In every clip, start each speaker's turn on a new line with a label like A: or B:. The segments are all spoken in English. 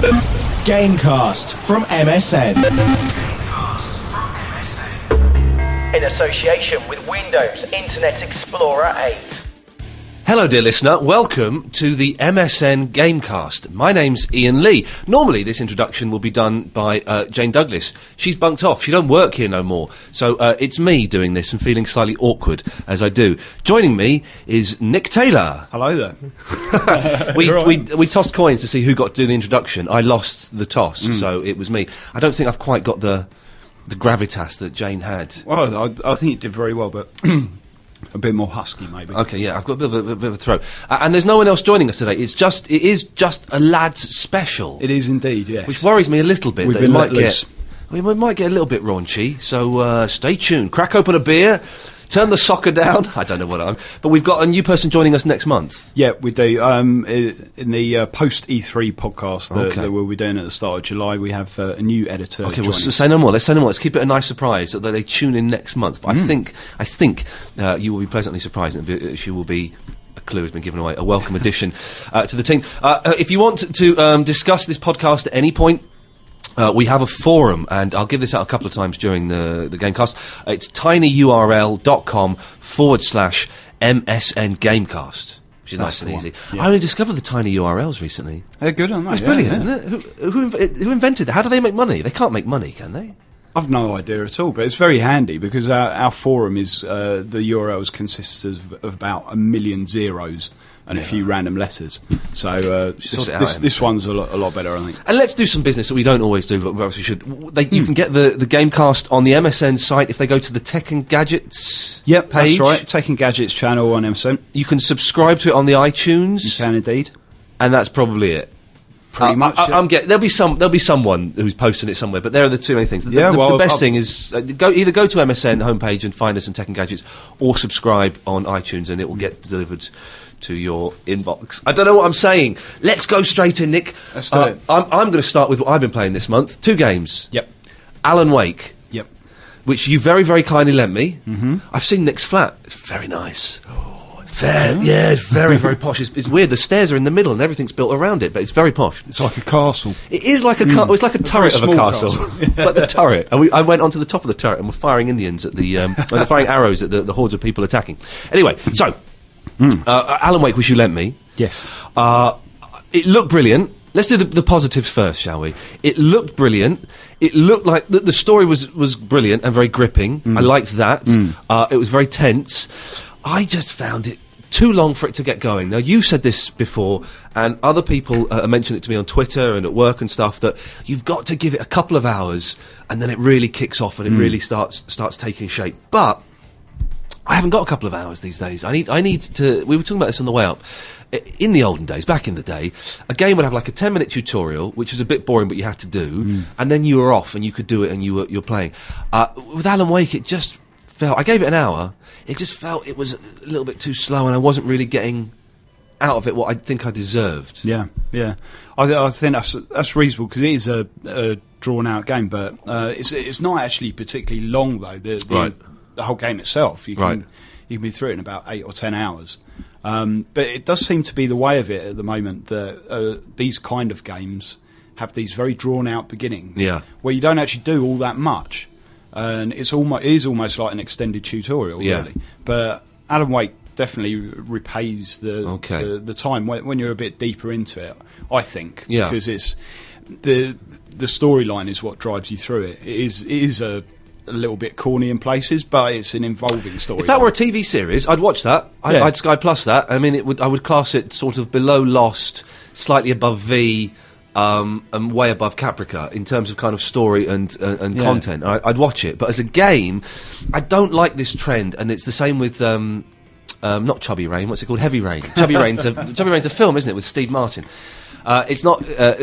A: Gamecast from MSN.
B: in association with Windows Internet Explorer 8.
C: Hello, dear listener. Welcome to the MSN Gamecast. My name's Ian Lee. Normally, this introduction will be done by uh, Jane Douglas. She's bunked off. She don't work here no more. So uh, it's me doing this and feeling slightly awkward as I do. Joining me is Nick Taylor.
D: Hello there.
C: We, we, we tossed coins to see who got to do the introduction. I lost the toss,
D: Mm.
C: so it was me. I don't think I've quite got the the gravitas that Jane had.
D: Well, I, I think you did very well, but a bit more husky, maybe.
C: Okay, yeah, I've got a bit of a, a bit of a throat, uh, and there's no one else joining us today. It's just it is just a lads special,
D: It is indeed, yes.
C: which worries me a little bit.
D: We've
C: that
D: been
C: might get we might get a little bit raunchy. So uh, stay tuned. Crack open a beer, turn the soccer down. I don't know what I'm, but we've got a new person joining us next month.
D: Yeah, we do. Um, in the uh, post E3 podcast that,
C: Okay.
D: that we'll be doing at the start of July, we have uh, a new editor.
C: Okay, well, s-
D: us.
C: say no more. Let's say no more. Let's keep it a nice surprise that they tune in next month. But I think, I think uh, you will be pleasantly surprised, and she will be. A clue has been given away. A welcome addition uh, to the team. Uh, uh, if you want to um, discuss this podcast at any point. Uh, we have a forum, and I'll give this out a couple of times during the, the Gamecast. It's tinyurl.com forward slash MSN Gamecast, which is nice and easy.
D: yeah.
C: I only discovered the tiny URLs recently.
D: They're good, aren't they?
C: It's
D: Yeah,
C: brilliant,
D: yeah.
C: isn't it? Who, who, who invented that? How do they make money? They can't make money, can they?
D: I've no idea at all, but it's very handy because our, our forum is uh, the URLs consists of, of about a million zeros and a few random letters. So uh, this,
C: out,
D: this, this one's a lot, a lot better, I think.
C: And let's do some business that we don't always do, but perhaps we should. They,
D: Hmm.
C: You can get the, the Gamecast on the MSN site if they go to the Tech and Gadgets
D: Yep,
C: page.
D: that's right. Tech and Gadgets channel on MSN.
C: You can subscribe to it on the iTunes,
D: You can indeed.
C: and that's probably it.
D: Pretty
C: I-
D: much.
C: I,
D: yeah.
C: am get, there'll be some. There'll be someone who's posting it somewhere, but there are the two main things. The,
D: Yeah,
C: the,
D: well,
C: the best
D: I'll-
C: thing is uh, go either go to MSN homepage and find us in Tech and Gadgets, or subscribe on iTunes, and it will get delivered to your inbox. I don't know what I'm saying. Let's go straight in, Nick.
D: Let's do
C: Uh,
D: it.
C: I'm, I'm going to start with what I've been playing this month. Two games.
D: Yep.
C: Alan Wake,
D: Yep.
C: which you very, very kindly lent me. Mm-hmm. I've seen Nick's flat. It's very nice. Fair, yeah, it's very, very posh. It's, it's weird. The stairs are in the middle and everything's built around it, but it's very posh.
D: It's like a castle.
C: It is like a ca- it's like a turret of a castle.
D: castle.
C: it's like the turret. And we, I went onto the top of the turret and we're firing Indians at the um, well, firing arrows at the, the hordes of people attacking. Anyway, so uh, Alan Wake, which you lent me,
D: Yes.
C: uh, it looked brilliant. Let's do the, the positives first, shall we? It looked brilliant. It looked like the, the story was, was brilliant and very gripping. I liked that. Uh, it was very tense. I just found it too long for it to get going. Now, you said this before, and other people uh, mentioned it to me on Twitter and at work and stuff, that you've got to give it a couple of hours and then it really kicks off and it really starts starts taking shape. But I haven't got a couple of hours these days. I need, I need to. We were talking about this on the way up. In the olden days, back in the day, a game would have like a ten-minute tutorial, which was a bit boring, but you had to do, and then you were off and you could do it, and you were you're playing. Uh, with Alan Wake, it just felt. I gave it an hour. It just felt it was a little bit too slow, and I wasn't really getting out of it what I think I deserved.
D: Yeah, yeah. I, th- I think that's that's reasonable because it is a, a drawn out game, but uh, it's it's not actually particularly long though. The the,
C: Right.
D: The whole game itself, you can
C: Right.
D: you can be through it in about eight or ten hours. Um, but it does seem to be the way of it at the moment that uh, these kind of games have these very drawn out beginnings,
C: Yeah.
D: where you don't actually do all that much, and it's almost it is almost like an extended tutorial,
C: Yeah.
D: really. But Alan Wake definitely repays the
C: Okay.
D: the, the time when, when you're a bit deeper into it. I think,
C: Yeah.
D: because it's the the storyline is what drives you through it. It is it is a, a little bit corny in places, but it's an involving story.
C: If that were a TV series, I'd watch that. I,
D: Yeah.
C: I'd Sky Plus that. I mean, it would. I would class it sort of below Lost, slightly above V, um, and way above Caprica in terms of kind of story and uh, and
D: Yeah.
C: content. I, I'd watch it, but as a game, I don't like this trend, and it's the same with. Um, um, not Chubby Rain. What's it called? Heavy Rain. Chubby Rain's a Chubby Rain's a film, isn't it, with Steve Martin? Uh, it's not uh,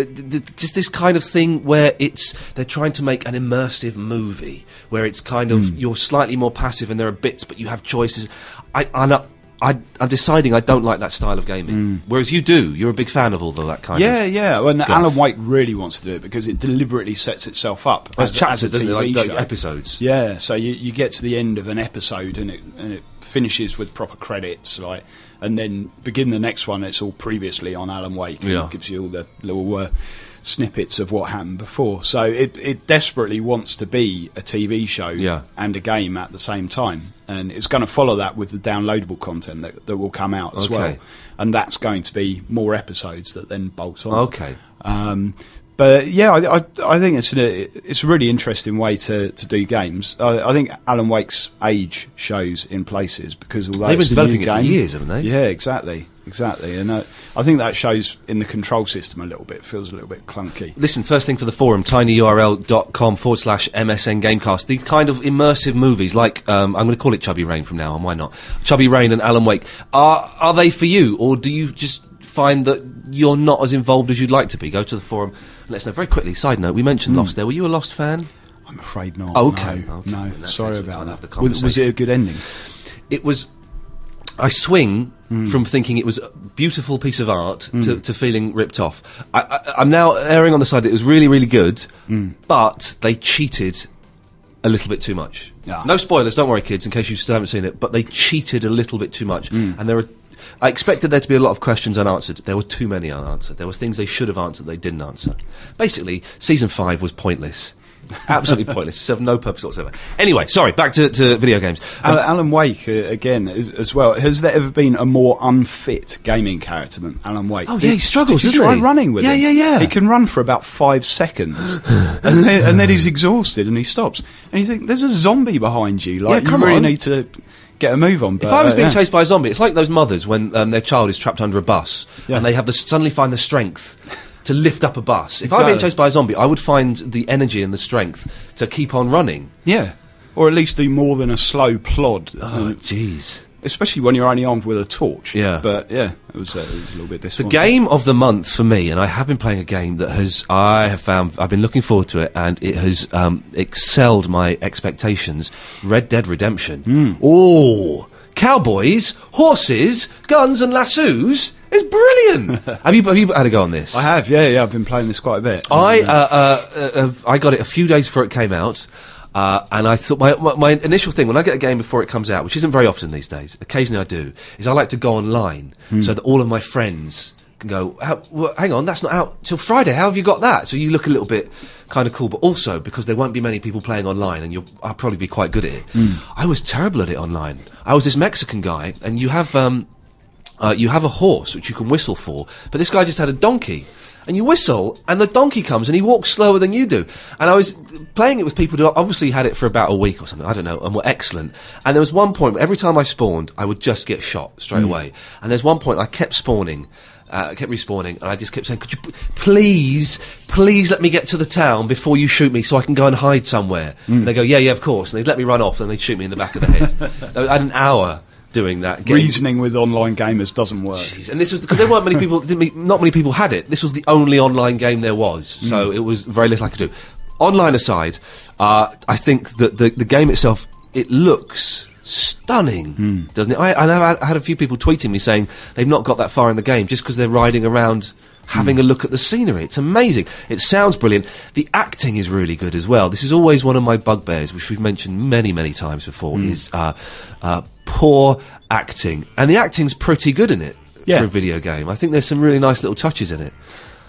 C: just this kind of thing where it's they're trying to make an immersive movie where it's kind of
D: Hmm.
C: you're slightly more passive and there are bits, but you have choices. I, I'm, not, I, I'm deciding I don't like that style of gaming, whereas you do. You're a big fan of all of that kind
D: yeah,
C: of.
D: yeah. Well, and
C: Guff.
D: Alan Wake really wants to do it because it deliberately sets itself up
C: As
D: as,
C: chapters,
D: as a? TV
C: Like,
D: show.
C: episodes.
D: Yeah, so you, you get to the end of an episode and it and it finishes with proper credits, like, and then begin the next one. It's all previously on Alan Wake. and
C: Yeah.
D: it gives you all the little uh, snippets of what happened before. So it, it desperately wants to be a TV show
C: Yeah.
D: and a game at the same time. And it's going to follow that with the downloadable content that, that will come out as well. And that's going to be more episodes that then bolt on.
C: Okay.
D: Um, but yeah, I, I, I think it's a, it's a really interesting way to, to do games. I, I think Alan Wake's age shows in places because although
C: They've been
D: it's a new
C: developing it for years, haven't they?
D: Yeah, exactly, exactly. And uh, I think that shows in the control system a little bit. Feels a little bit clunky.
C: Listen, first thing for the forum, tinyurl.com forward slash MSN Gamecast. These kind of immersive movies, like, um, I'm going to call it Chubby Rain from now on, why not? Chubby Rain and Alan Wake. Are, are they for you, or do you just find that you're not as involved as you'd like to be? Go to the forum and let us know. Very quickly, side note, we mentioned hmm. Lost there. Were you a Lost fan?
D: I'm afraid not.
C: Oh, okay,
D: no,
C: okay.
D: no. Sorry about that. Was, was it a good ending?
C: it was I swing hmm. from thinking it was a beautiful piece of art hmm. to, to feeling ripped off. I, I'm now erring on the side that it was really, really good, but they cheated a little bit too much.
D: Yeah.
C: No spoilers, don't worry, kids, in case you still haven't seen it. But they cheated a little bit too much, and there were. I expected there to be a lot of questions unanswered. There were too many unanswered. There were things they should have answered they didn't answer. Basically, season five was pointless. Absolutely pointless. Served no purpose whatsoever. Anyway, sorry, back to, to video games.
D: Al- Alan Wake uh, again uh, as well. Has there ever been a more unfit gaming character than Alan Wake?
C: Oh, yeah, he struggles,
D: Did you
C: doesn't
D: try
C: he?
D: running with it.
C: Yeah,
D: him?
C: yeah, yeah.
D: He can run for about five seconds, and then and then he's exhausted and he stops. And you think there's a zombie behind you. Like
C: Yeah, come
D: you really
C: on.
D: need to get a move on.
C: If I was
D: uh,
C: being
D: yeah.
C: chased by a zombie, it's like those mothers when um, their child is trapped under a bus
D: Yeah.
C: and they have the suddenly find the strength to lift up a bus. If I were being chased by a zombie, I would find the energy and the strength to keep on running.
D: yeah, or at least do more than a slow plod.
C: Oh,
D: uh,
C: jeez.
D: Especially when you're only armed with a torch.
C: Yeah.
D: but yeah, it was, uh, it was a little bit disappointing.
C: The game of the month for me, and I have been playing a game that has, I have found, I've been looking forward to it, and it has um, excelled my expectations. Red Dead Redemption.
D: Hmm.
C: Oh, cowboys, horses, guns, and lassos It's brilliant. have you have you had a go on this?
D: I have, yeah, yeah. I've been playing this quite a bit.
C: I uh, uh, uh, uh, I got it a few days before it came out, uh, and I thought my, my my initial thing when I get a game before it comes out, which isn't very often these days, occasionally I do, is I like to go online so that all of my friends can go. Well, hang on, that's not out till Friday. How have you got that? So you look a little bit kind of cool, but also because there won't be many people playing online, and you'll I'll probably be quite good at it. I was terrible at it online. I was this Mexican guy, and you have. Um, uh, you have a horse which you can whistle for, but this guy just had a donkey. And you whistle, and the donkey comes, and he walks slower than you do. And I was playing it with people who obviously had it for about a week or something, I don't know, and were excellent. And there was one point, where every time I spawned, I would just get shot straight away. And there's one point I kept spawning, uh, I kept respawning, and I just kept saying, "Could you p- please, please let me get to the town before you shoot me, so I can go and hide somewhere?" And they go, "Yeah, yeah, of course." And they'd let me run off, and they'd shoot me in the back of the head. I had an hour doing that. getting-
D: reasoning with online gamers doesn't work.
C: Jeez, And this was because there weren't many people. didn't many people had it. This was the only online game there was, so it was very little I could do. Online aside, uh, I think that the the game itself it looks stunning, doesn't it? I, I know I had a few people tweeting me saying they've not got that far in the game just because they're riding around. Having a look at the scenery, it's amazing. It sounds brilliant. The acting is really good as well. This is always one of my bugbears, which we've mentioned many, many times before. Is uh, uh, poor acting, and the acting's pretty good in it
D: Yeah.
C: for a video game. I think there's some really nice little touches in it.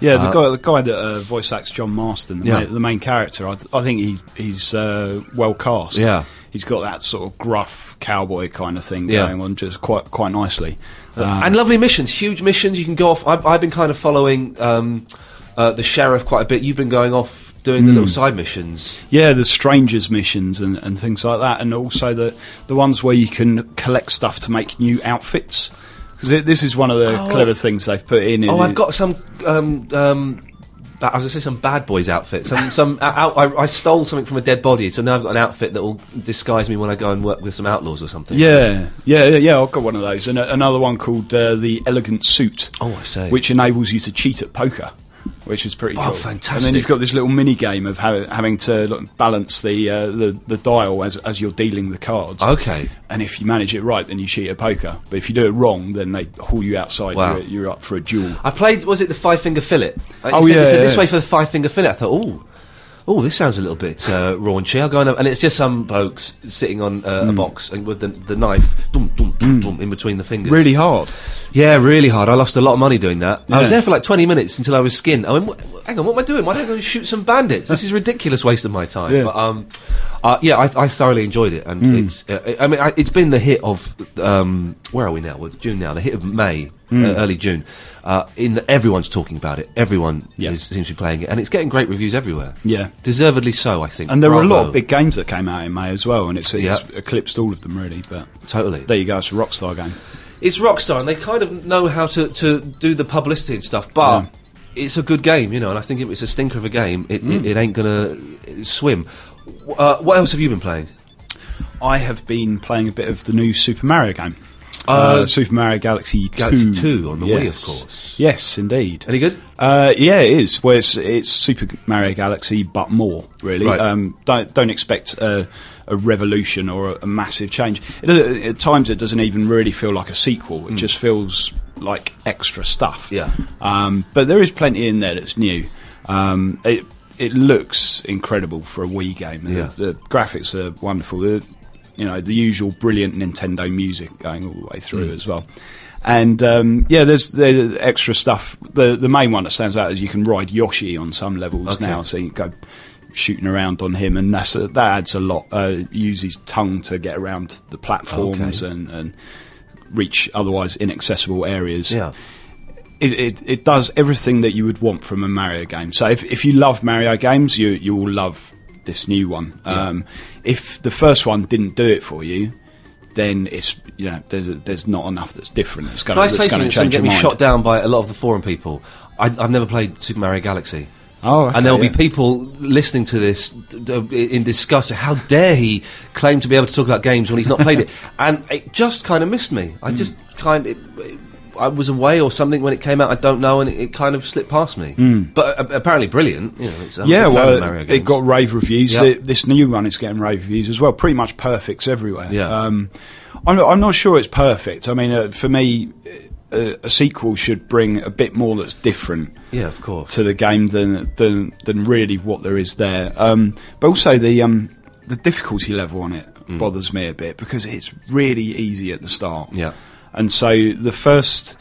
D: Yeah, the
C: Uh,
D: guy, the guy that uh, voice acts John Marston, the,
C: Yeah.
D: main, the main character, I, th- I think he, he's uh, well cast.
C: Yeah.
D: He's got that sort of gruff cowboy kind of thing
C: Yeah.
D: going on, just quite quite nicely. Um,
C: and lovely missions, huge missions. You can go off. I've, I've been kind of following um, uh, the sheriff quite a bit. You've been going off doing the little side missions.
D: yeah, the strangers missions and, and things like that, and also the the ones where you can collect stuff to make new outfits. Because this is one of the
C: Oh.
D: clever things they've put in.
C: Oh, I've
D: it-
C: got some. Um, um, I was going to say some bad boys outfit. Some, some out, I, I stole something from a dead body, so now I've got an outfit that will disguise me when I go and work with some outlaws or something.
D: Yeah, yeah, yeah, yeah. I've got one of those, and a, another one called uh, the Elegant Suit.
C: Oh, I see.
D: Which enables you to cheat at poker, which is pretty
C: Oh,
D: cool.
C: fantastic.
D: And then you've got this little mini game of ha- having to balance the, uh, the the dial as as you're dealing the cards.
C: Okay.
D: And if you manage it right, then you cheat at poker. But if you do it wrong, then they haul you outside.
C: Wow.
D: You're, you're up for a duel.
C: I played. Was it the five finger fillet? Uh,
D: Oh,
C: said,
D: yeah,
C: said this
D: yeah.
C: way for the five finger fillet. I thought, oh, oh, this sounds a little bit uh, raunchy. I'll go and, have-" and it's just some blokes sitting on uh,
D: Hmm.
C: a box and with the, the knife dum, dum, dum, dum, in between the fingers.
D: Really hard.
C: Yeah, really hard. I lost a lot of money doing that. I was there for like 20 minutes until I was skinned. I went, "What- hang on, what am I doing? Why don't I go shoot some bandits? This is a ridiculous waste of my time.
D: Yeah.
C: But, um, uh, yeah, I, I thoroughly enjoyed it. And it's, uh, I mean, I, it's been the hit of, um, where are we now? We're June now. The hit of May, uh, early June. Uh, in the, everyone's talking about it. Everyone
D: Yeah.
C: is, seems to be playing it. And it's getting great reviews everywhere.
D: Yeah.
C: Deservedly so, I think.
D: And there were a lot of big games that came out in May as well, and it's, it's
C: Yeah.
D: eclipsed all of them really. But
C: Totally.
D: there you go, it's a Rockstar game.
C: it's Rockstar, and they kind of know how to, to do the publicity and stuff, but
D: Yeah.
C: it's a good game, you know, and I think if it's a stinker of a game, it,
D: Mm.
C: it, it ain't gonna swim. Uh, what else have you been playing?
D: I have been playing a bit of the new Super Mario game.
C: Uh,
D: Super Mario Galaxy 2.
C: Galaxy 2 on the Wii, of course.
D: Yes, indeed.
C: Any good?
D: Uh, yeah, it is. Well, it's, it's Super Mario Galaxy, but more really.
C: Right.
D: Um, don't don't expect a, a revolution or a, a massive change. It, at times, it doesn't even really feel like a sequel. It just feels like extra stuff.
C: Yeah.
D: Um, but there is plenty in there that's new. Um, it it looks incredible for a Wii game. The- The, graphics are wonderful. The you know the usual brilliant Nintendo music going all the way through as well. And um, yeah, there's there's extra stuff. The the main one that stands out is you can ride Yoshi on some levels
C: Okay.
D: now, so you go shooting around on him, and that's a, that adds a lot. Uh, use his tongue to get around the platforms
C: Okay.
D: and, and reach otherwise inaccessible areas
C: Yeah.
D: it, it, it does everything that you would want from a Mario game. So if, if you love Mario games, you you will love this new one. Um, if the first one didn't do it for you, then it's you know there's there's not enough that's different. It's going
C: Can I
D: to
C: say something
D: going
C: that's
D: to
C: going to get me
D: mind.
C: shot down by a lot of the forum people? I, I've never played Super Mario Galaxy.
D: Oh, okay,
C: and there'll
D: yeah.
C: be people listening to this in disgust. How dare he claim to be able to talk about games when he's not played it? And it just kind of missed me.
D: Hmm.
C: I just kind of. I was away or something when it came out. I don't know, and it, it kind of slipped past me. But uh, apparently brilliant. You know, it's, a
D: Hmm. Yeah,
C: big fan of
D: well, it got rave reviews.
C: Yeah.
D: The- this new one it's getting rave reviews as well. Pretty much perfects everywhere.
C: Yeah.
D: Um, I'm, not, I'm not sure it's perfect. I mean, uh, for me, uh, a sequel should bring a bit more that's different.
C: yeah, of course.
D: to the game than than than really what there is there. Um, but also the um, the difficulty level on it
C: Mm.
D: bothers me a bit because it's really easy at the start.
C: Yeah.
D: And so the first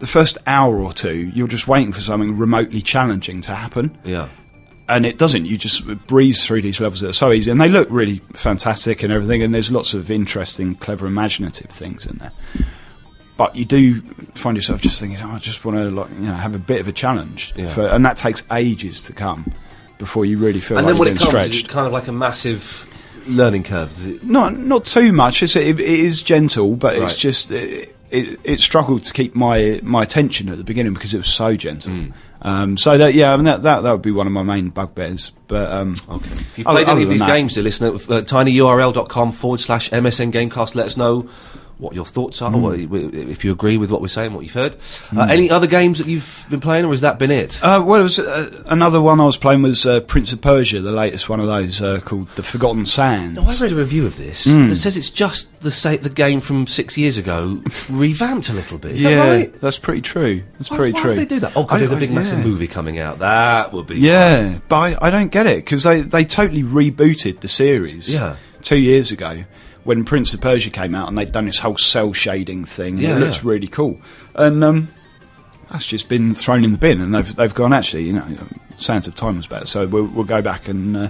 D: the first hour or two, you're just waiting for something remotely challenging to happen.
C: yeah.
D: And it doesn't. You just breeze through these levels that are so easy, and they look really fantastic and everything. And there's lots of interesting, clever, imaginative things in there. But you do find yourself just thinking, oh, I just want to like you know have a bit of a challenge,
C: Yeah.
D: for, and that takes ages to come before you really feel
C: And
D: like
C: then when it comes,
D: stretched.
C: it kind of like a massive learning curve. Is it?
D: Not not too much. It's, it, it is gentle, but
C: Right.
D: it's just it, it, it struggled to keep my my attention at the beginning because it was so gentle.
C: Hmm.
D: Um, so that yeah, I mean, that, that that would be one of my main bugbears. But um,
C: Okay. If you've
D: other-
C: played any of these
D: that-
C: games, dear listener, uh, tinyurl.com forward slash MSN Gamecast, let us know what your thoughts are, what, if you agree with what we're saying, what you've heard. Uh, any other games that you've been playing, or has that been it?
D: Uh, well, it was, uh, another one I was playing was uh, Prince of Persia, the latest one of those uh, called The Forgotten Sands.
C: No, I read a review of this
D: Hmm.
C: that says it's just the sa- the game from six years ago, revamped a little bit. Is that
D: yeah,
C: right?
D: that's pretty true. That's
C: Why,
D: pretty
C: why
D: true.
C: they do that? Oh, because there's a big, massive
D: yeah.
C: movie coming out. That would be
D: Yeah, but I, I don't get it because they, they totally rebooted the series.
C: Yeah.
D: two years ago when Prince of Persia came out and they'd done this whole cell shading thing.
C: Yeah,
D: it looks
C: yeah.
D: really cool, and um, that's just been thrown in the bin. And they've they've gone actually, you know, Sands of Time was better, so we'll, we'll go back and uh,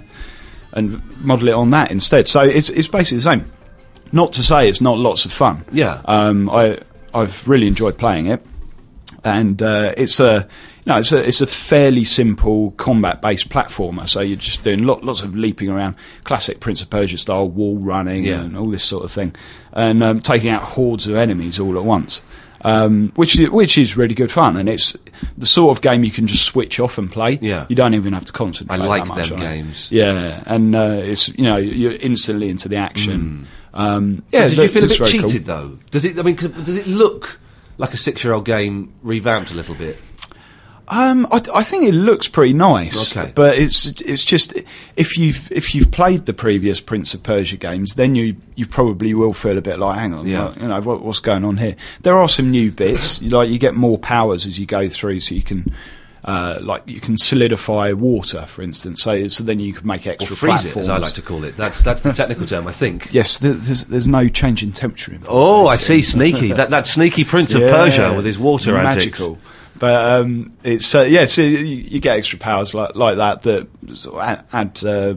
D: and model it on that instead. So it's it's basically the same. Not to say it's not lots of fun.
C: Yeah.
D: Um, I I've really enjoyed playing it, and uh, it's a know it's a it's a fairly simple combat based platformer. So you're just doing lot, lots of leaping around, classic Prince of Persia style wall running
C: Yeah.
D: and all this sort of thing, and um, taking out hordes of enemies all at once. Um, which is, which is really good fun, and it's the sort of game you can just switch off and play.
C: Yeah.
D: you don't even have to concentrate.
C: I like them
D: on it.
C: games.
D: Yeah, and uh, it's you know you're instantly into the action. Um, yeah.
C: Did you feel a bit
D: very cool.
C: cheated though? Does it? I mean, does it look like a six-year-old game revamped a little bit?
D: Um, I, I think it looks pretty nice.
C: Okay.
D: but it's it's just if you've if you've played the previous Prince of Persia games, then you you probably will feel a bit like, hang on,
C: Yeah.
D: you know what, what's going on here? There are some new bits, you like you get more powers as you go through, so you can uh, like you can solidify water, for instance. So, so then you can make
C: Or
D: extra
C: freeze it, as I like to call it. That's that's the technical term, I think.
D: Yes, there's there's no change in temperature. involved,
C: Oh, I see, sneaky. that that sneaky Prince of
D: Yeah,
C: Persia with his water
D: magical.
C: antics.
D: But um, it's uh, yeah, so you, you get extra powers like like that that sort of add, add uh,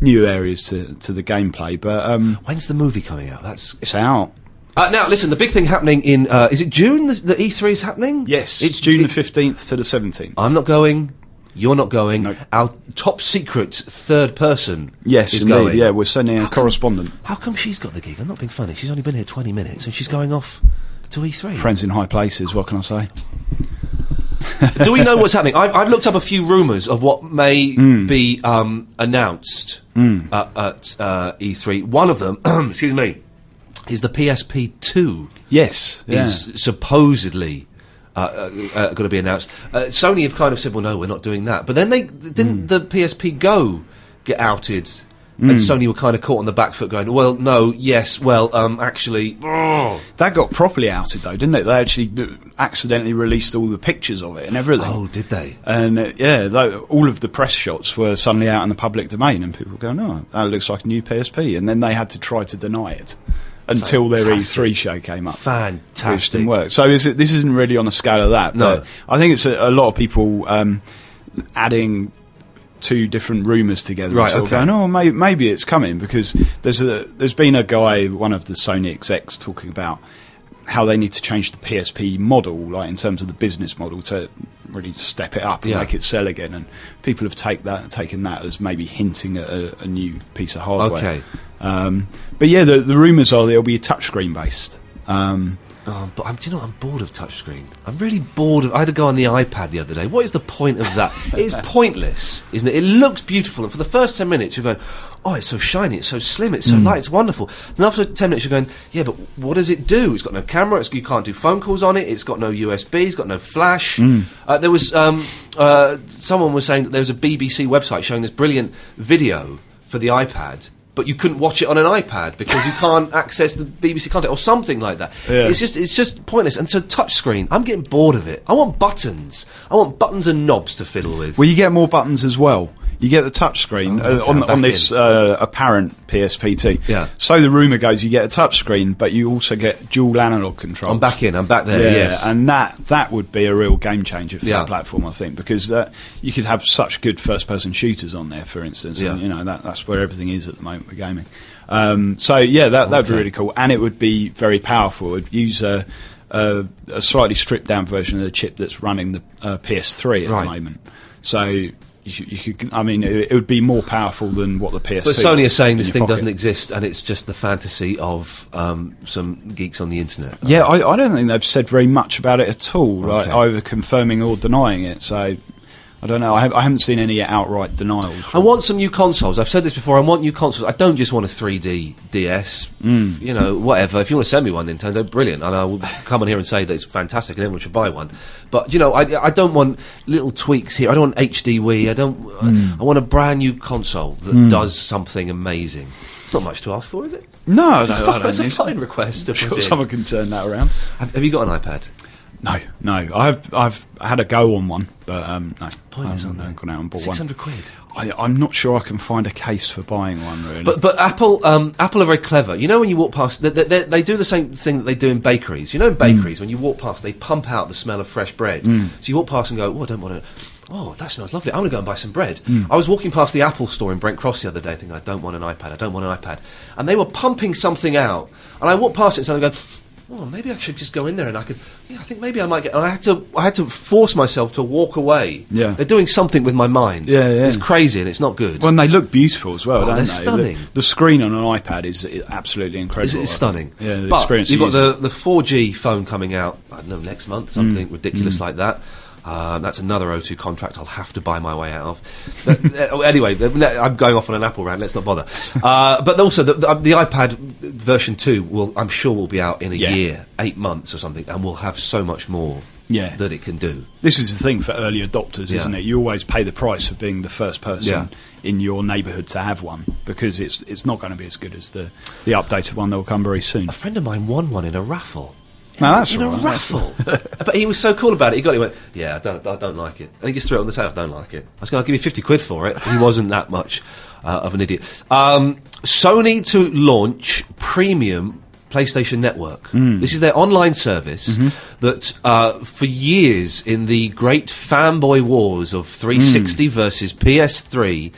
D: new areas to, to the gameplay. But um,
C: When's the movie coming out? That's
D: it's out.
C: uh, now. Listen, the big thing happening in uh, is it June? The, the E3 is happening.
D: Yes,
C: it's
D: June the fifteenth to the seventeenth.
C: I'm not going. You're not going.
D: No.
C: Our top secret third person.
D: Yes,
C: is
D: indeed.
C: going.
D: Yeah, we're sending a correspondent.
C: How come she's got the gig? I'm not being funny. She's only been here 20 minutes and she's going off to E3.
D: Friends in high places. What can I say?
C: Do we know what's happening? I've, I've looked up a few rumours of what may
D: Hmm.
C: be um, announced uh, at uh, E3. One of them, excuse me, is the PSP 2
D: Yes, yeah.
C: is supposedly. Uh, uh, uh, going to be announced. Uh, Sony have kind of said, "Well, no, we're not doing that." But then they didn't
D: Hmm.
C: the PSP Go get outed, and Sony were kind of caught on the back foot, going, "Well, no, yes, well, um, actually, oh,
D: That got properly outed though, didn't it? They actually uh, accidentally released all the pictures of it and everything.
C: oh, did they?"
D: And uh, yeah, tho- all of the press shots were suddenly out in the public domain, and people were going, "Oh, that looks like a new PSP," and then they had to try to deny it until their E3 show came up, which
C: Fantastic.
D: didn't work. So is it, this isn't really on a scale of that.
C: No.
D: but I think it's a, a lot of people um, adding two different rumours together,
C: Right, okay.
D: going, "Oh, maybe, maybe it's coming," because there's a there's been a guy, one of the Sony execs, talking about how they need to change the PSP model, like in terms of the business model, to really step it up and
C: Yeah.
D: make it sell again. And people have take that taken that as maybe hinting at a, a new piece of hardware.
C: Okay.
D: Um, but yeah, the, the rumours are that it'll be a touchscreen based. Um,
C: Oh, but I'm, do you know? I'm bored of touchscreen. I'm really bored of. I had to go on the iPad the other day. What is the point of that? it's pointless, isn't it? It looks beautiful, and for the first ten minutes, you're going, "Oh, it's so shiny, it's so slim, it's so light, it's wonderful." Then after ten minutes, you're going, "Yeah, but what does it do? It's got no camera. It's, you can't do phone calls on it. It's got no USB. It's got no flash." Uh, there was um, uh, someone was saying that there was a BBC website showing this brilliant video for the iPad. But you couldn't watch it on an iPad because you can't access the BBC content or something like that.
D: Yeah.
C: It's just it's just pointless. And so touchscreen, I'm getting bored of it. I want buttons. I want buttons and knobs to fiddle with.
D: well, you get more buttons as well. You get the touchscreen
C: Oh,
D: uh,
C: okay,
D: on on this uh, apparent PSP2.
C: Yeah.
D: So the rumor goes, you get a touchscreen, but you also get dual analog control.
C: I'm back in. I'm back there.
D: Yeah,
C: yes.
D: and that that would be a real game changer for
C: Yeah.
D: that platform, I think, because that you could have such good first-person shooters on there, for instance. And,
C: Yeah.
D: you know that that's where everything is at the moment with gaming. Um, so yeah, that that would be really cool, and it would be very powerful. It'd use a, a, a slightly stripped-down version of the chip that's running the uh, PS3 at
C: Right.
D: the moment. So. You, you could, I mean, it, it would be more powerful than what the PS.
C: but Sony are saying this thing
D: pocket.
C: doesn't exist and it's just the fantasy of um, some geeks on the internet.
D: Yeah, I, I don't think they've said very much about it at all, like either confirming or denying it. So I don't know. I, have, I haven't seen any outright denials.
C: I want some new consoles. I've said this before. I want new consoles. I don't just want a 3D DS.
D: Mm.
C: You know, whatever. If you want to send me one, Nintendo, brilliant. And I will come on here and say that it's fantastic and everyone should buy one. But you know, I, I don't want little tweaks here. I don't want HD Wii. I don't.
D: Mm.
C: I want a brand new console that does something amazing. It's not much to ask for, is it?
D: no,
C: It's,
D: no,
C: a, fine, it's a fine request
D: I'm sure someone can turn that around.
C: Have, have you got an iPad?
D: No, no. I've I've had a go on one, but um, no.
C: Pointless,
D: I
C: aren't they?
D: gone out and bought
C: Six
D: one.
C: hundred quid.
D: I, I'm not sure I can find a case for buying one. Really,
C: But but Apple um, Apple are very clever. You know when you walk past, they, they, they do the same thing that they do in bakeries. You know in bakeries when you walk past, they pump out the smell of fresh bread. So you walk past and go, oh, I don't want to. Oh, that smells lovely. I'm going to go and buy some bread. I was walking past the Apple store in Brent Cross the other day, thinking, I don't want an iPad. I don't want an iPad. And they were pumping something out, and I walked past it and started going. Oh, maybe I should just go in there and I could. Yeah, I think maybe I might get. I had to. I had to force myself to walk away.
D: Yeah.
C: they're doing something with my mind.
D: Yeah, yeah.
C: It's crazy and it's not good.
D: Well, and they look beautiful as well,
C: Oh,
D: don't
C: they're
D: they? The-
C: stunning.
D: The, screen on an iPad is absolutely incredible.
C: It's, stunning.
D: Yeah, the
C: but
D: experience.
C: you've got the, the 4G phone coming out, I don't know, next month, something
D: Mm.
C: ridiculous like that. Uh, that's another O2 contract I'll have to buy my way out of. Uh, anyway, uh, I'm going off on an Apple rant. Let's not bother. Uh, but also, the, the, the iPad version two will, I'm sure, will be out in a
D: Yeah.
C: year, eight months or something, and we'll have so much more
D: Yeah.
C: that it can do.
D: This is the thing for early adopters,
C: Yeah.
D: isn't it? You always pay the price of being the first person
C: Yeah.
D: in your neighbourhood to have one because it's it's not going to be as good as the the updated one that will come very soon.
C: A friend of mine won one in a raffle.
D: No, that's
C: in a
D: right,
C: raffle. but he was so cool about it. He got it. He went, "Yeah, I don't, I don't like it," and he just threw it on the table. I don't like it. I was going to give you fifty quid for it. He wasn't that much uh, of an idiot. Um, Sony to launch premium PlayStation Network.
D: Hmm.
C: This is their online service
D: Mm-hmm.
C: that, uh, for years, in the great fanboy wars of 360
D: Hmm.
C: versus PS3,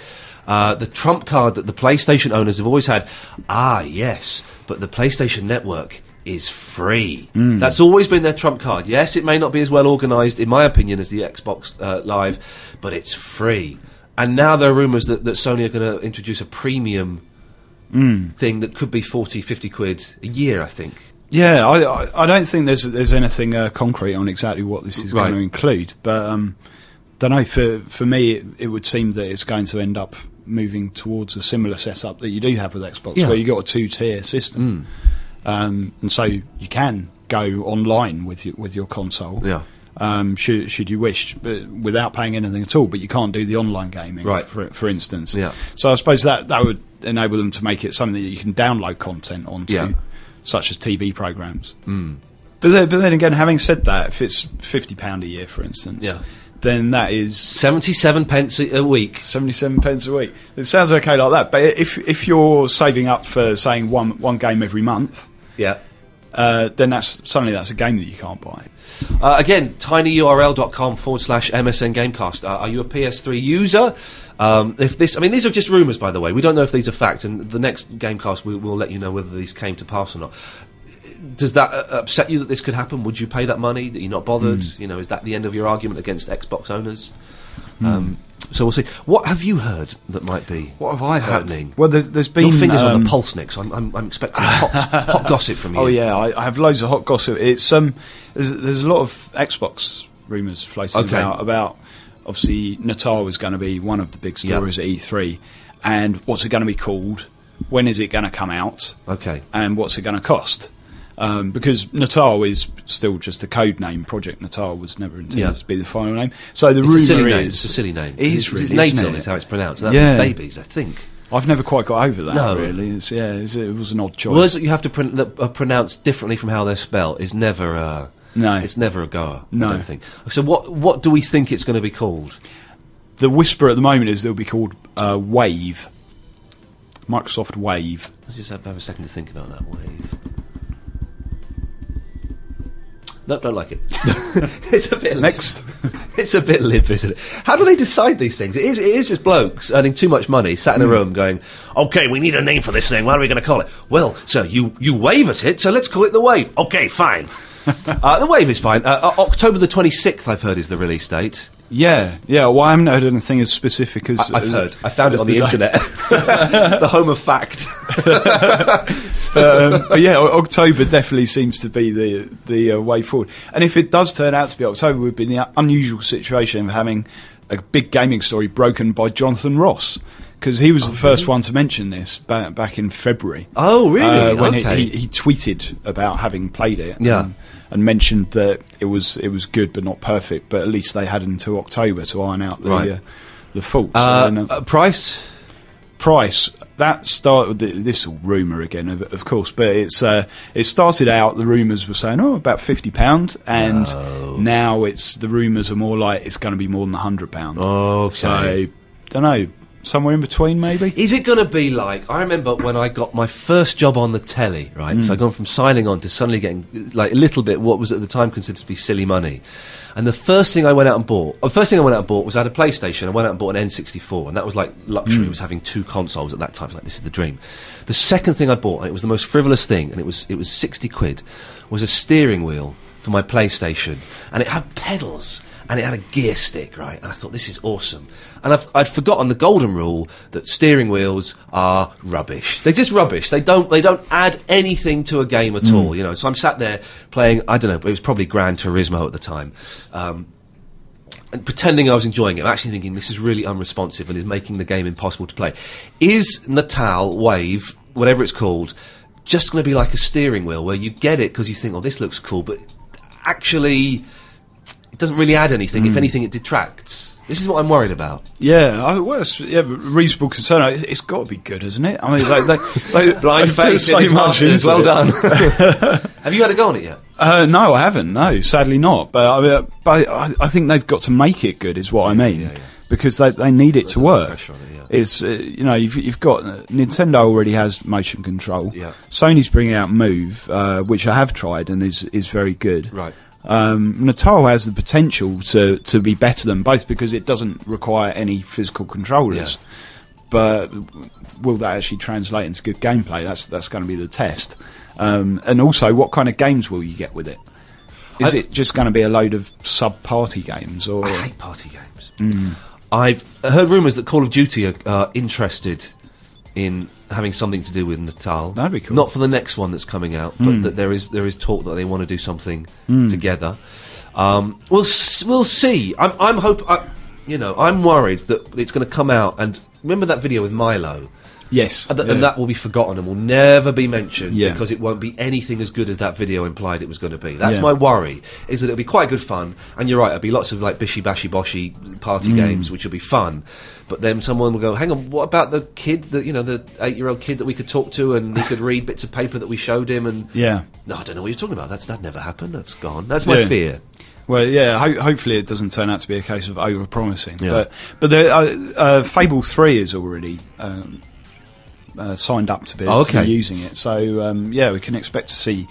C: uh, the trump card that the PlayStation owners have always had. Ah, yes, but the PlayStation Network is free.
D: Hmm.
C: That's always been their trump card. Yes, it may not be as well organised, in my opinion, as the Xbox uh, Live, but it's free. And now there are rumours that, that Sony are going to introduce a premium thing that could be 40, 50 quid a year, I think.
D: Yeah, I, I, I don't think there's there's anything uh, concrete on exactly what this is
C: Right.
D: going to include, but um, don't know. For for me, it, it would seem that it's going to end up moving towards a similar setup that you do have with Xbox,
C: Yeah.
D: where you've got a two tier system, um, and so you can go online with your, with your console.
C: Yeah.
D: Um, should should you wish, but without paying anything at all, but you can't do the online gaming,
C: Right.
D: For for instance,
C: Yeah.
D: So I suppose that that would enable them to make it something that you can download content onto,
C: Yeah.
D: such as TV programs. But then, but then again, having said that, if it's fifty pound a year, for instance,
C: Yeah.
D: then that is
C: 77 pence a, a week.
D: seventy-seven pence a week. It sounds okay like that, but if if you're saving up for saying one one game every month,
C: Yeah.
D: uh, then that's suddenly that's a game that you can't buy.
C: Uh, again, tinyurl.com forward slash MSN Gamecast. Uh, are you a PS3 user? Um, if this, I mean, these are just rumours, by the way. We don't know if these are fact, and the next Gamecast we will let you know whether these came to pass or not. Does that uh, upset you that this could happen? Would you pay that money? That you're not bothered?
D: Hmm.
C: You know, is that the end of your argument against Xbox owners? Um, so we'll see. What have you heard that might be
D: What have I heard?
C: happening?
D: Well, there's, there's been
C: Your fingers on
D: um,
C: the pulse, Nick. So I'm, I'm, I'm expecting hot, hot gossip from you.
D: Oh yeah, I, I have loads of hot gossip. It's um, there's, there's a lot of Xbox rumours floating
C: Okay.
D: about about obviously Natal was going to be one of the big
C: Yep.
D: stories at E3, and what's it going to be called? When is it going to come out?
C: Okay.
D: and what's it going to cost? Um, because Natal is still just a code name. Project Natal was never intended
C: Yeah.
D: to be the final name. So the
C: It's
D: rumor
C: silly name.
D: is
C: It's a silly name.
D: It is
C: It's, it's
D: really, isn't
C: Natal
D: it?
C: is how it's pronounced. That
D: Yeah.
C: was babies, I think.
D: I've never quite got over that.
C: No.
D: really. It's, yeah, it's, it was an odd choice.
C: Words that you have to pron- that are pronounced differently from how they're spelled is never uh,
D: No.
C: It's never a goer.
D: No.
C: I don't think. So what what do we think it's going to be called?
D: the whisper at the moment is they'll be called uh, Wave. Microsoft Wave.
C: Let's just have, have a second to think about that wave. No, don't like it. it's a bit
D: Next.
C: It's a bit limp, isn't it? How do they decide these things? It is, it is just blokes earning too much money, sat in a room, going, "Okay, we need a name for this thing. What are we going to call it?" Well, sir, you you wave at it, so let's call it the wave. Okay, fine. uh, the wave is fine. Uh, October the twenty sixth, I've heard, is the release date.
D: Yeah, yeah. Well, I haven't heard anything as specific as
C: I, I've
D: as-
C: heard. I found it on the,
D: day.
C: internet. the home of fact.
D: um, but yeah, October definitely seems to be the the uh, way forward. And if it does turn out to be October, we'd be in the unusual situation of having a big gaming story broken by Jonathan Ross because he was the first one to mention this back, back in February.
C: Oh, really?
D: Uh, when
C: Okay.
D: he, he, he tweeted about having played it,
C: Yeah.
D: and, and mentioned that it was it was good but not perfect. But at least they had until October to iron out the
C: Right.
D: uh, the faults.
C: Uh,
D: And, uh,
C: uh, price.
D: price that started this rumor again of, of course but it's uh, it started out the rumors were saying oh about 50 pound and now it's the rumors are more like it's going to be more than 100 pound
C: Okay.
D: so don't know somewhere in between maybe
C: Is it going to be like I remember when I got my first job on the telly, right? So mm. I'd gone from signing on to suddenly getting like a little bit what was at the time considered to be silly money. And the first thing I went out and bought, the first thing I went out and bought was I had a PlayStation. I went out and bought an N64, and that was like luxury. Mm. It was having two consoles at that time. It was like this is the dream. The second thing I bought, and it was the most frivolous thing, and it was it was sixty quid, was a steering wheel for my PlayStation, and it had pedals and it had a gear stick, right? And I thought this is awesome. And I've, I'd forgotten the golden rule that steering wheels are rubbish. They're just rubbish. They don't they don't add anything to a game at all. You know. So I'm sat there playing. I don't know. But it was probably Gran Turismo at the time. Um, and pretending I was enjoying it, I'm actually thinking this is really unresponsive and is making the game impossible to play. Is Natal Wave, whatever it's called, just going to be like a steering wheel where you get it because you think, oh, this looks cool, but actually it doesn't really add anything. If anything, it detracts. This is what I'm worried about.
D: yeah I, well, it's, yeah reasonable concern It- it's got to be good isn't it I mean they, they, they
C: Blind faith,
D: so much into
C: Well
D: it.
C: done. Have you had a go on it yet?
D: Uh, no, I haven't. No, sadly not. But I, mean, but I, I think they've got to make it good, is what I mean,
C: Yeah, yeah.
D: because they they need it to
C: lot of
D: work.
C: it, yeah.
D: It's uh, you know you've, you've got uh, Nintendo already has motion control.
C: Yeah.
D: Sony's bringing out Move, uh, which I have tried and is is very good.
C: Right.
D: Um, Natal has the potential to, to be better than both because it doesn't require any physical controllers.
C: Yeah.
D: But will that actually translate into good gameplay? That's that's going to be the test. Um, and also, what kind of games will you get with it? Is
C: I-
D: it just going to be a load of sub-party games, or
C: I hate party games.
D: Mm.
C: I've heard rumours that Call of Duty are uh, interested in having something to do with Natal.
D: That'd be cool. Mm.
C: Not for the next one that's coming out, but that there is there is talk that they want to do something together. Um, we'll we'll see. I'm I'm hope I, you know I'm worried that it's going to come out and remember that video with Milo.
D: Yes,
C: And, th-
D: yeah.
C: and that will be forgotten and will never be mentioned
D: Yeah.
C: because it won't be anything as good as that video implied it was going to be. That's
D: Yeah.
C: my worry. Is that it'll be quite good fun, and you're right. There'll be lots of like bishy bashy boshy party
D: Mm.
C: games which will be fun. But then someone will go, "Hang on, what about the kid? that you know, the eight year old kid that we could talk to and he could read bits of paper that we showed him?" And
D: yeah.
C: no, I don't know what you're talking about. That's that never happened. That's gone. That's my fear.
D: Well, yeah. Ho- hopefully, it doesn't turn out to be a case of over promising.
C: Yeah.
D: But but the, uh, uh, Fable Three is already um, uh, signed up to be,
C: Oh,
D: to be using it. So um, yeah, we can expect to see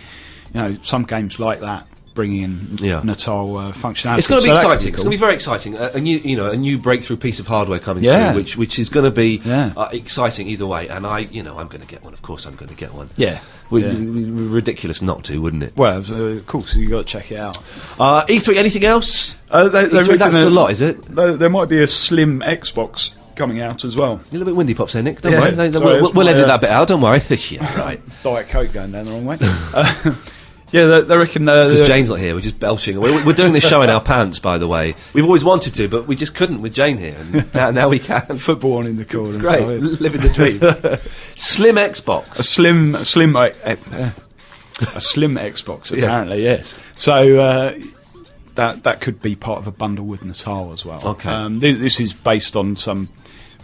D: you know some games like that bringing in
C: Yeah.
D: Natal uh, functionality.
C: It's going to be
D: could
C: exciting. It's
D: cool.
C: going to be very exciting. A, a new, you know, a new breakthrough piece of hardware coming
D: Yeah.
C: through, which which is going to be
D: Yeah.
C: uh, exciting either way. And I, you know, I'm going to get one. Of course, I'm going to get one.
D: Yeah. Yeah.
C: ridiculous not to, wouldn't it?
D: Well, uh, cool. So you got to check it out.
C: Uh, E3. Anything else?
D: Uh, they,
C: E3, that's the lot, is it?
D: There, there might be a slim Xbox coming out as well.
C: A little bit windy pops there, Nick. Don't
D: Yeah,
C: worry.
D: Sorry,
C: we'll we'll
D: my,
C: edit
D: uh,
C: that bit out. Don't worry. yeah, right.
D: Diet Coke going down the wrong way. uh, yeah, they, they reckon. Uh,
C: Because Jane's not here, we're just belching. We're, we're doing this show in our pants, by the way. We've always wanted to, but we just couldn't with Jane here, and now, now we can.
D: football on in the corner.
C: It's great,
D: so-
C: living the dream. Slim Xbox.
D: A slim, a slim, uh, uh, a slim Xbox.
C: Yeah.
D: Apparently, yes. So uh, that that could be part of a bundle with Natal as well.
C: Okay.
D: Um, th- this is based on some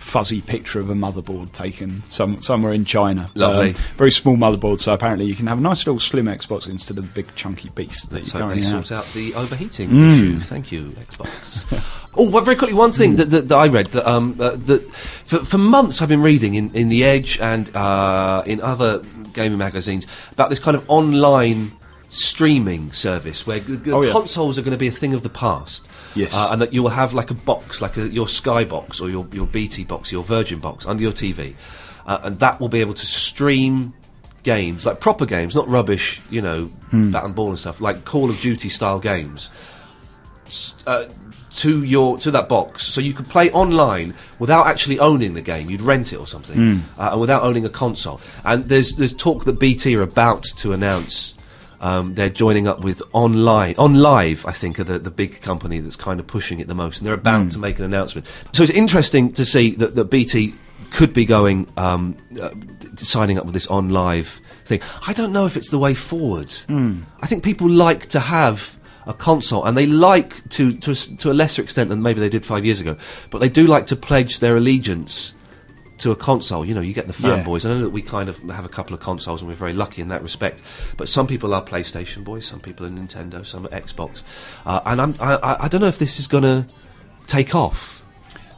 D: fuzzy picture of a motherboard taken some, somewhere in China.
C: Lovely.
D: Um, very small motherboard, so apparently you can have a nice little slim Xbox instead of the big chunky beast that
C: Let's
D: you
C: hope they sort out the overheating
D: Mm.
C: issue. Thank you, Xbox. oh, well, very quickly, one thing that, that, that I read that um, uh, that for, for months I've been reading in, in the Edge and uh, in other gaming magazines about this kind of online streaming service where g- g-
D: Oh, yeah.
C: consoles are going to be a thing of the past.
D: Yes.
C: Uh, and that you will have like a box, like a, your Sky box or your, your BT box, your Virgin box under your TV, uh, and that will be able to stream games, like proper games, not rubbish, you know, bat and ball and stuff, like Call of Duty style games, uh, to your to that box, so you could play online without actually owning the game. You'd rent it or something, uh, and without owning a console. And there's there's talk that BT are about to announce. Um, they're joining up with online, OnLive. I think are the, the big company that's kind of pushing it the most, and they're about to make an announcement. So it's interesting to see that, that BT could be going um, uh, signing up with this OnLive thing. I don't know if it's the way forward. I think people like to have a console, and they like to to to a lesser extent than maybe they did five years ago, but they do like to pledge their allegiance to a console. You know, you get the
D: Yeah.
C: fanboys. I know that we kind of have a couple of consoles, and we're very lucky in that respect. But some people are PlayStation boys, some people are Nintendo, some are Xbox, uh, and I'm, I, I I don't know if this is going to take off.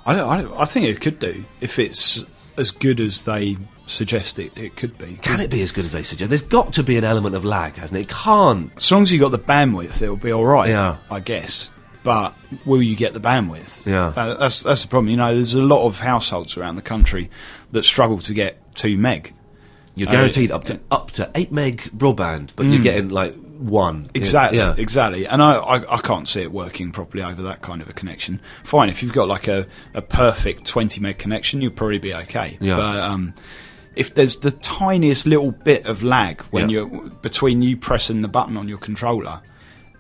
D: I, don't, I, don't, I think it could do if it's as good as they suggest it, it could be.
C: Can it be as good as they suggest? There's got to be an element of lag, hasn't it? It can't.
D: As long as you've got the bandwidth, it'll be all right.
C: Yeah.
D: I guess. But will you get the bandwidth?
C: Yeah.
D: That- that's that's the problem. You know, there's a lot of households around the country that struggle to get two meg.
C: You're
D: Uh,
C: guaranteed up to up to eight meg broadband, but you're getting like one.
D: Mm. Exactly,
C: Yeah.
D: exactly. And I, I, I can't see it working properly over that kind of a connection. Fine, if you've got like a, a perfect 20 meg connection, you'll probably be okay.
C: Yeah.
D: But um, if there's the tiniest little bit of lag when
C: Yeah.
D: you're between you pressing the button on your controller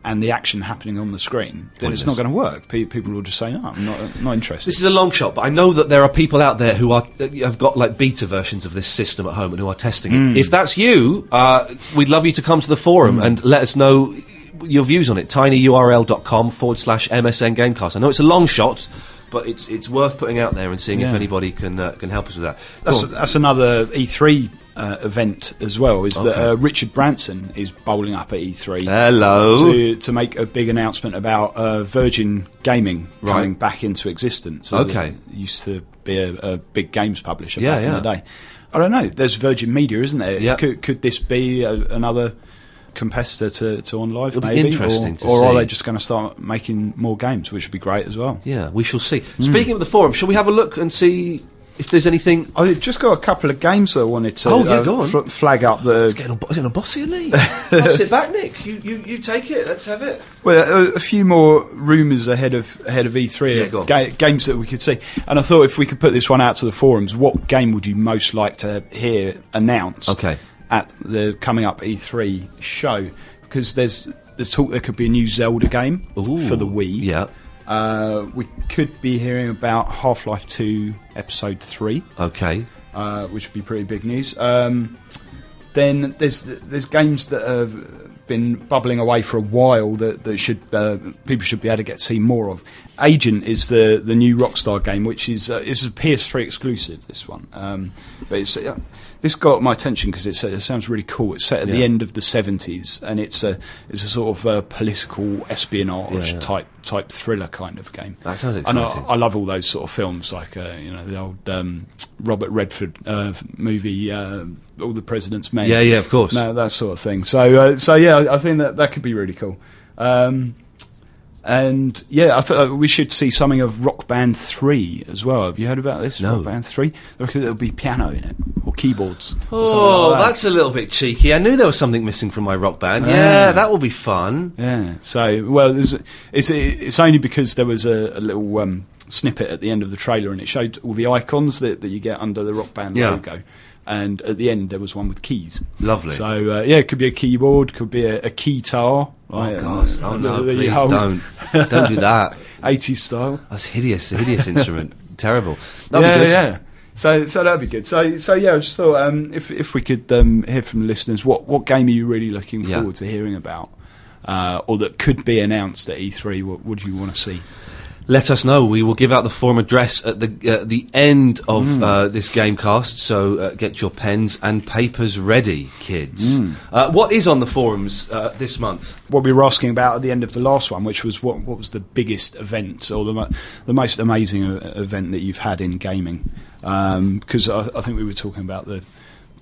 D: and the action happening on the screen, then it's not going to work. Pe- people will just say, no, I'm not, not interested.
C: This is a long shot, but I know that there are people out there who are have got like beta versions of this system at home and who are testing
D: Hmm.
C: it. If that's you, uh, we'd love you to come to the forum and let us know your views on it. tinyurl.com forward slash MSN Gamecast. I know it's a long shot, but it's it's worth putting out there and seeing if anybody can uh, can help us with that.
D: That's,
C: Go on.
D: that's another E3 uh, event as well. Is that uh, Richard Branson is bowling up at E3
C: Hello.
D: to to make a big announcement about uh, Virgin Gaming
C: Right.
D: coming back into existence.
C: Okay.
D: Used to be a, a big games publisher
C: Yeah,
D: back in the day. I don't know. There's Virgin Media, isn't there?
C: Yeah.
D: Could, could this be a, another competitor to, to OnLive?
C: It'll be
D: maybe,
C: interesting
D: or, or are they just going to start making more games, which would be great as well?
C: Yeah, we shall see.
D: Hmm.
C: Speaking of the forum, shall we have a look and see if there's anything?
D: I just got a couple of games that I wanted to
C: Oh, yeah,
D: uh,
C: go on.
D: fl- flag up.
C: Getting all, getting all bossy, Lee. Sit back, Nick. You, you you take it. Let's have it.
D: Well, a, a few more rumours ahead of ahead of E3,
C: Yeah,
D: ga- games that we could see. And I thought if we could put this one out to the forums, what game would you most like to hear announced
C: Okay.
D: At the coming up E3 show? Because there's there's talk there could be a new Zelda game
C: Ooh,
D: for the Wii.
C: Yeah.
D: Uh, we could be hearing about Half Life 2 Episode 3
C: Okay.
D: uh, which would be pretty big news. Um, then there's there's games that have been bubbling away for a while that, that should uh, people should be able to get to see more of. Agent is the the new Rockstar game, which is uh, is a PS3 exclusive. This one, um, but it's. Uh, this got my attention because it sounds really cool. It's set at the end of the seventies, and it's a it's a sort of uh, political espionage
C: Yeah, yeah.
D: type type thriller kind of game.
C: That sounds
D: And I-
C: exciting.
D: I, love all those sort of films, like uh, you know the old um, Robert Redford uh, movie, uh, All the President's Men.
C: Yeah, yeah, of course.
D: No, that sort of thing. So, uh, so yeah, I think that that could be really cool. Um, and yeah, I thought we should see something of Rock Band Three as well. Have you heard about this?
C: No.
D: Rock Band Three. There'll be piano in it or keyboards. or
C: Oh,
D: something like that.
C: that's a little bit cheeky. I knew there was something missing from my rock band.
D: Ah.
C: Yeah, that will be fun.
D: Yeah. So, well, there's, it's it's only because there was a, a little um, snippet at the end of the trailer, and it showed all the icons that, that you get under the Rock Band
C: Yeah.
D: logo. And at the end, there was one with keys.
C: Lovely.
D: So, uh, yeah, it could be a keyboard, could be a, a keytar.
C: Oh
D: like,
C: God!
D: uh,
C: Oh no! Please
D: hold,
C: don't, don't do that.
D: 80s style.
C: That's hideous. A hideous instrument. Terrible. That'd
D: yeah,
C: be good.
D: yeah. So, so that'd be good. So, so yeah, I just thought um, if if we could um, hear from the listeners, what what game are you really looking
C: Yeah.
D: forward to hearing about, uh, or that could be announced at E3? What would you want to see?
C: Let us know. We will give out the forum address at the uh, the end of
D: Hmm.
C: uh, this gamecast. So uh, get your pens and papers ready, kids. Uh, what is on the forums uh, this month?
D: what we were asking about at the end of the last one, which was what what was the biggest event or the mo- the most amazing uh, event that you've had in gaming? Because I, I think we were talking about the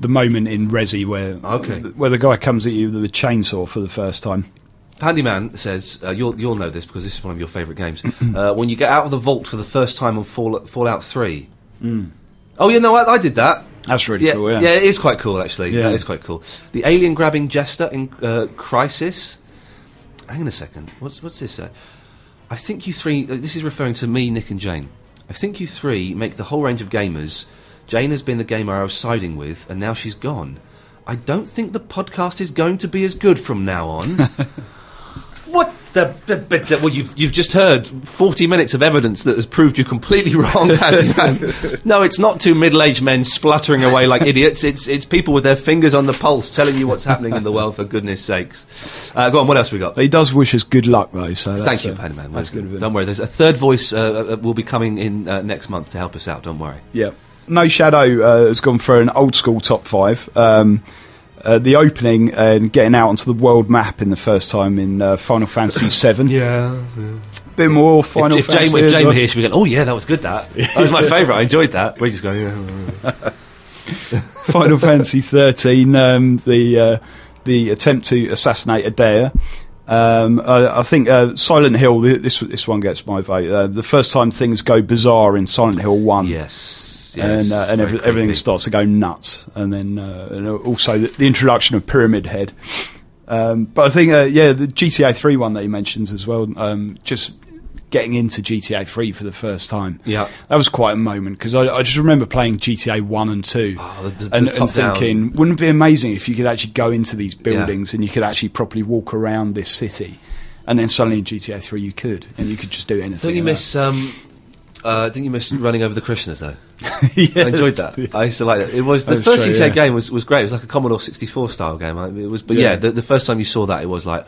D: the moment in Resi where
C: Okay.
D: where the guy comes at you with a chainsaw for the first time.
C: Handyman says uh, you'll you'll know this because this is one of your favourite games. uh, when you get out of the vault for the first time on Fall, Fallout Three. Oh yeah, no, I, I did that.
D: That's really
C: yeah,
D: cool. Yeah.
C: Yeah, it is quite cool actually.
D: Yeah.
C: That is quite cool. The alien grabbing jester in uh, Crysis. Hang on a second. What's what's this? Uh, I think you three. Uh, this is referring to me, Nick, and Jane. I think you three make the whole range of gamers. Jane has been the gamer I was siding with, and now she's gone. I don't think the podcast is going to be as good from now on. the? the, but the well, you've you've just heard forty minutes of evidence that has proved you completely wrong, no, it's not two middle-aged men spluttering away like idiots. It's it's people with their fingers on the pulse telling you what's happening in the world. For goodness sakes, uh, go on. What else we got?
D: He does wish us good luck though. So that's,
C: Thank you,
D: uh,
C: Handyman.
D: That's good.
C: Don't worry. There's a third voice uh, uh, will be coming in uh, next month to help us out. Don't worry.
D: Yeah. No Shadow uh, has gone for an old school top five. Um, uh, the opening and getting out onto the world map in the first time in uh, Final Fantasy VII.
C: Yeah.
D: bit more Final
C: if, if
D: Fantasy.
C: Jane, if Jane
D: well.
C: were here, she'd be going, "Oh yeah, that was good. That that was my favourite. I enjoyed that." We're just going. Yeah.
D: Final Fantasy thirteen, um, the uh, the attempt to assassinate Edea. Um, I, I think uh, Silent Hill. This this one gets my vote. Uh, the first time things go bizarre in Silent Hill one.
C: Yes. Yes
D: and uh, and every, everything starts to go nuts, and then uh, and also the, the introduction of Pyramid Head. Um, but I think, uh, yeah, the GTA Three one that he mentions as well. Um, just getting into GTA Three for the first time.
C: Yeah.
D: that was quite a moment because I, I just remember playing GTA One and Two,
C: Oh, the- the-
D: and, and thinking, wouldn't it be amazing if you could actually go into these buildings and you could actually properly walk around this city, and then suddenly in GTA Three you could, and you could just do anything.
C: Don't you miss? Um, uh, didn't you miss running over the Krishnas though?
D: Yes.
C: I enjoyed that. I used to like that. It was the
D: That's
C: first GTA
D: yeah.
C: game was, was great. It was like a Commodore 64 style game. It was, but yeah,
D: Yeah.
C: the, the first time you saw that, it was like,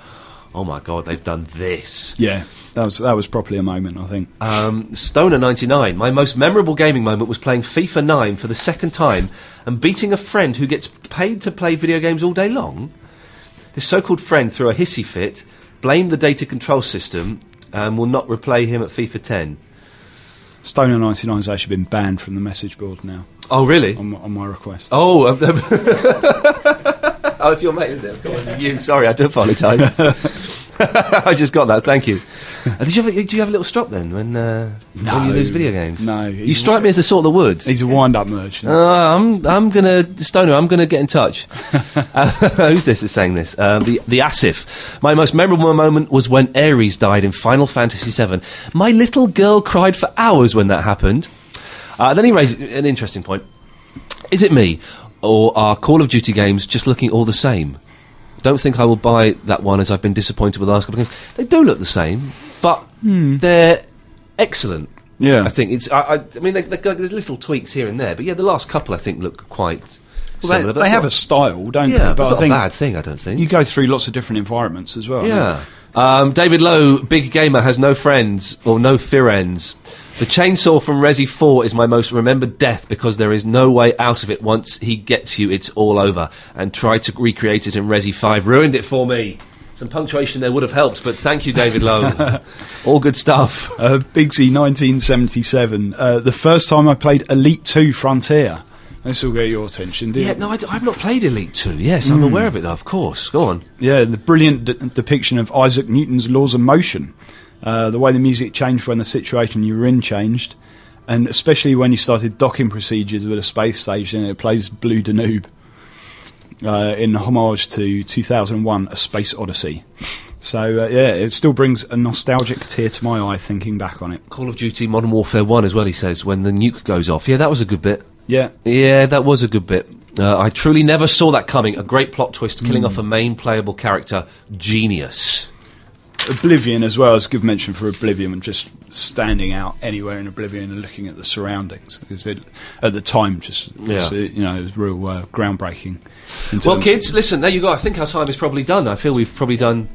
C: oh my god, they've done this.
D: Yeah, that was that was properly a moment. I think.
C: Um, Stoner 99. My most memorable gaming moment was playing FIFA 9 for the second time and beating a friend who gets paid to play video games all day long. This so called friend threw a hissy fit, blamed the data control system, and will not replay him at FIFA 10.
D: Stoner ninety nine has actually been banned from the message board now
C: Oh, really?
D: on, my- on my request.
C: Oh, um, oh, it's your mate, isn't it? Of course, you. Sorry, I do apologise. I just got that. Thank you. Uh, did you have? A, do you have a little stop then when uh, when you lose video games?
D: No,
C: You strike me as the sort that would.
D: He's a wind up merchant.
C: Uh, I'm I'm gonna Stoner. I'm gonna get in touch. uh, who's this is saying this? Um, the the Asif. My most memorable moment was when Aeris died in Final Fantasy VII. My little girl cried for hours when that happened. Uh, then he raised an interesting point. Is it me, or are Call of Duty games just looking all the same? Don't think I will buy that one as I've been disappointed with the last couple of games. They do look the same, but they're excellent.
D: Yeah.
C: I think it's. I, I, I mean, they, they, there's little tweaks here and there, but yeah, the last couple I think look quite
D: Well,
C: similar.
D: they, they have
C: not-
D: a style, don't
C: yeah,
D: they?
C: but
D: But
C: it's
D: I
C: not
D: think
C: a bad thing. I don't think.
D: you go through lots of different environments as well.
C: Yeah. Um, David Lowe, big gamer, has no friends or no friends. The chainsaw from Resi 4 is my most remembered death because there is no way out of it once he gets you, it's all over. And try to recreate it in Resi 5, ruined it for me. Some punctuation there would have helped, but thank you, David Lowe. all good stuff.
D: Uh, Bigsy, 1977. Uh, the first time I played Elite 2 Frontier. This will get your attention,
C: Yeah, no, I d- I've not played Elite 2. Yes, I'm aware of it, though, of course. Go on.
D: Yeah, the brilliant de- depiction of Isaac Newton's laws of motion. Uh, the way the music changed when the situation you were in changed. And especially when you started docking procedures with a space station, it plays Blue Danube uh, in homage to 2001 A Space Odyssey. So, uh, yeah, it still brings a nostalgic tear to my eye thinking back on it.
C: Call of Duty Modern Warfare 1 as well, he says, when the nuke goes off. Yeah, that was a good bit.
D: Yeah,
C: Yeah, that was a good bit. Uh, I truly never saw that coming. A great plot twist, killing off a main playable character. Genius.
D: Oblivion as well is a good mention for Oblivion and just standing out anywhere in Oblivion and looking at the surroundings because it, at the time just
C: Yeah.
D: uh, you know it was real uh, groundbreaking.
C: Well, kids, listen, there you go. I think our time is probably done. I feel we've probably done.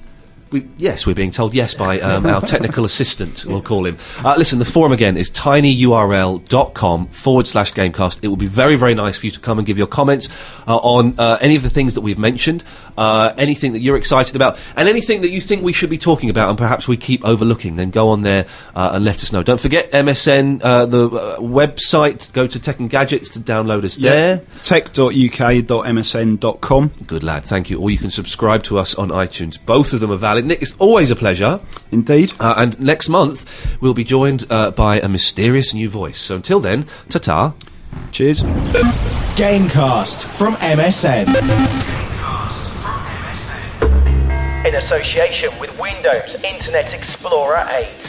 C: We, yes, we're being told yes by um, our technical assistant, we'll call him. Uh, listen, the forum again is tinyurl.com forward slash gamecast. It will be very, very nice for you to come and give your comments uh, on uh, any of the things that we've mentioned, uh, anything that you're excited about, and anything that you think we should be talking about and perhaps we keep overlooking. Then go on there uh, and let us know. Don't forget MSN, uh, the uh, website. Go to Tech and Gadgets to download us there.
D: tech.uk.msn.com.
C: Good lad, thank you. Or you can subscribe to us on iTunes. Both of them are valid. Nick, it's always a pleasure.
D: Indeed.
C: Uh, and next month, we'll be joined uh, by a mysterious new voice. So until then, ta ta.
D: Cheers. Gamecast from MSN.
A: Gamecast from MSN.
B: In association with Windows Internet Explorer 8.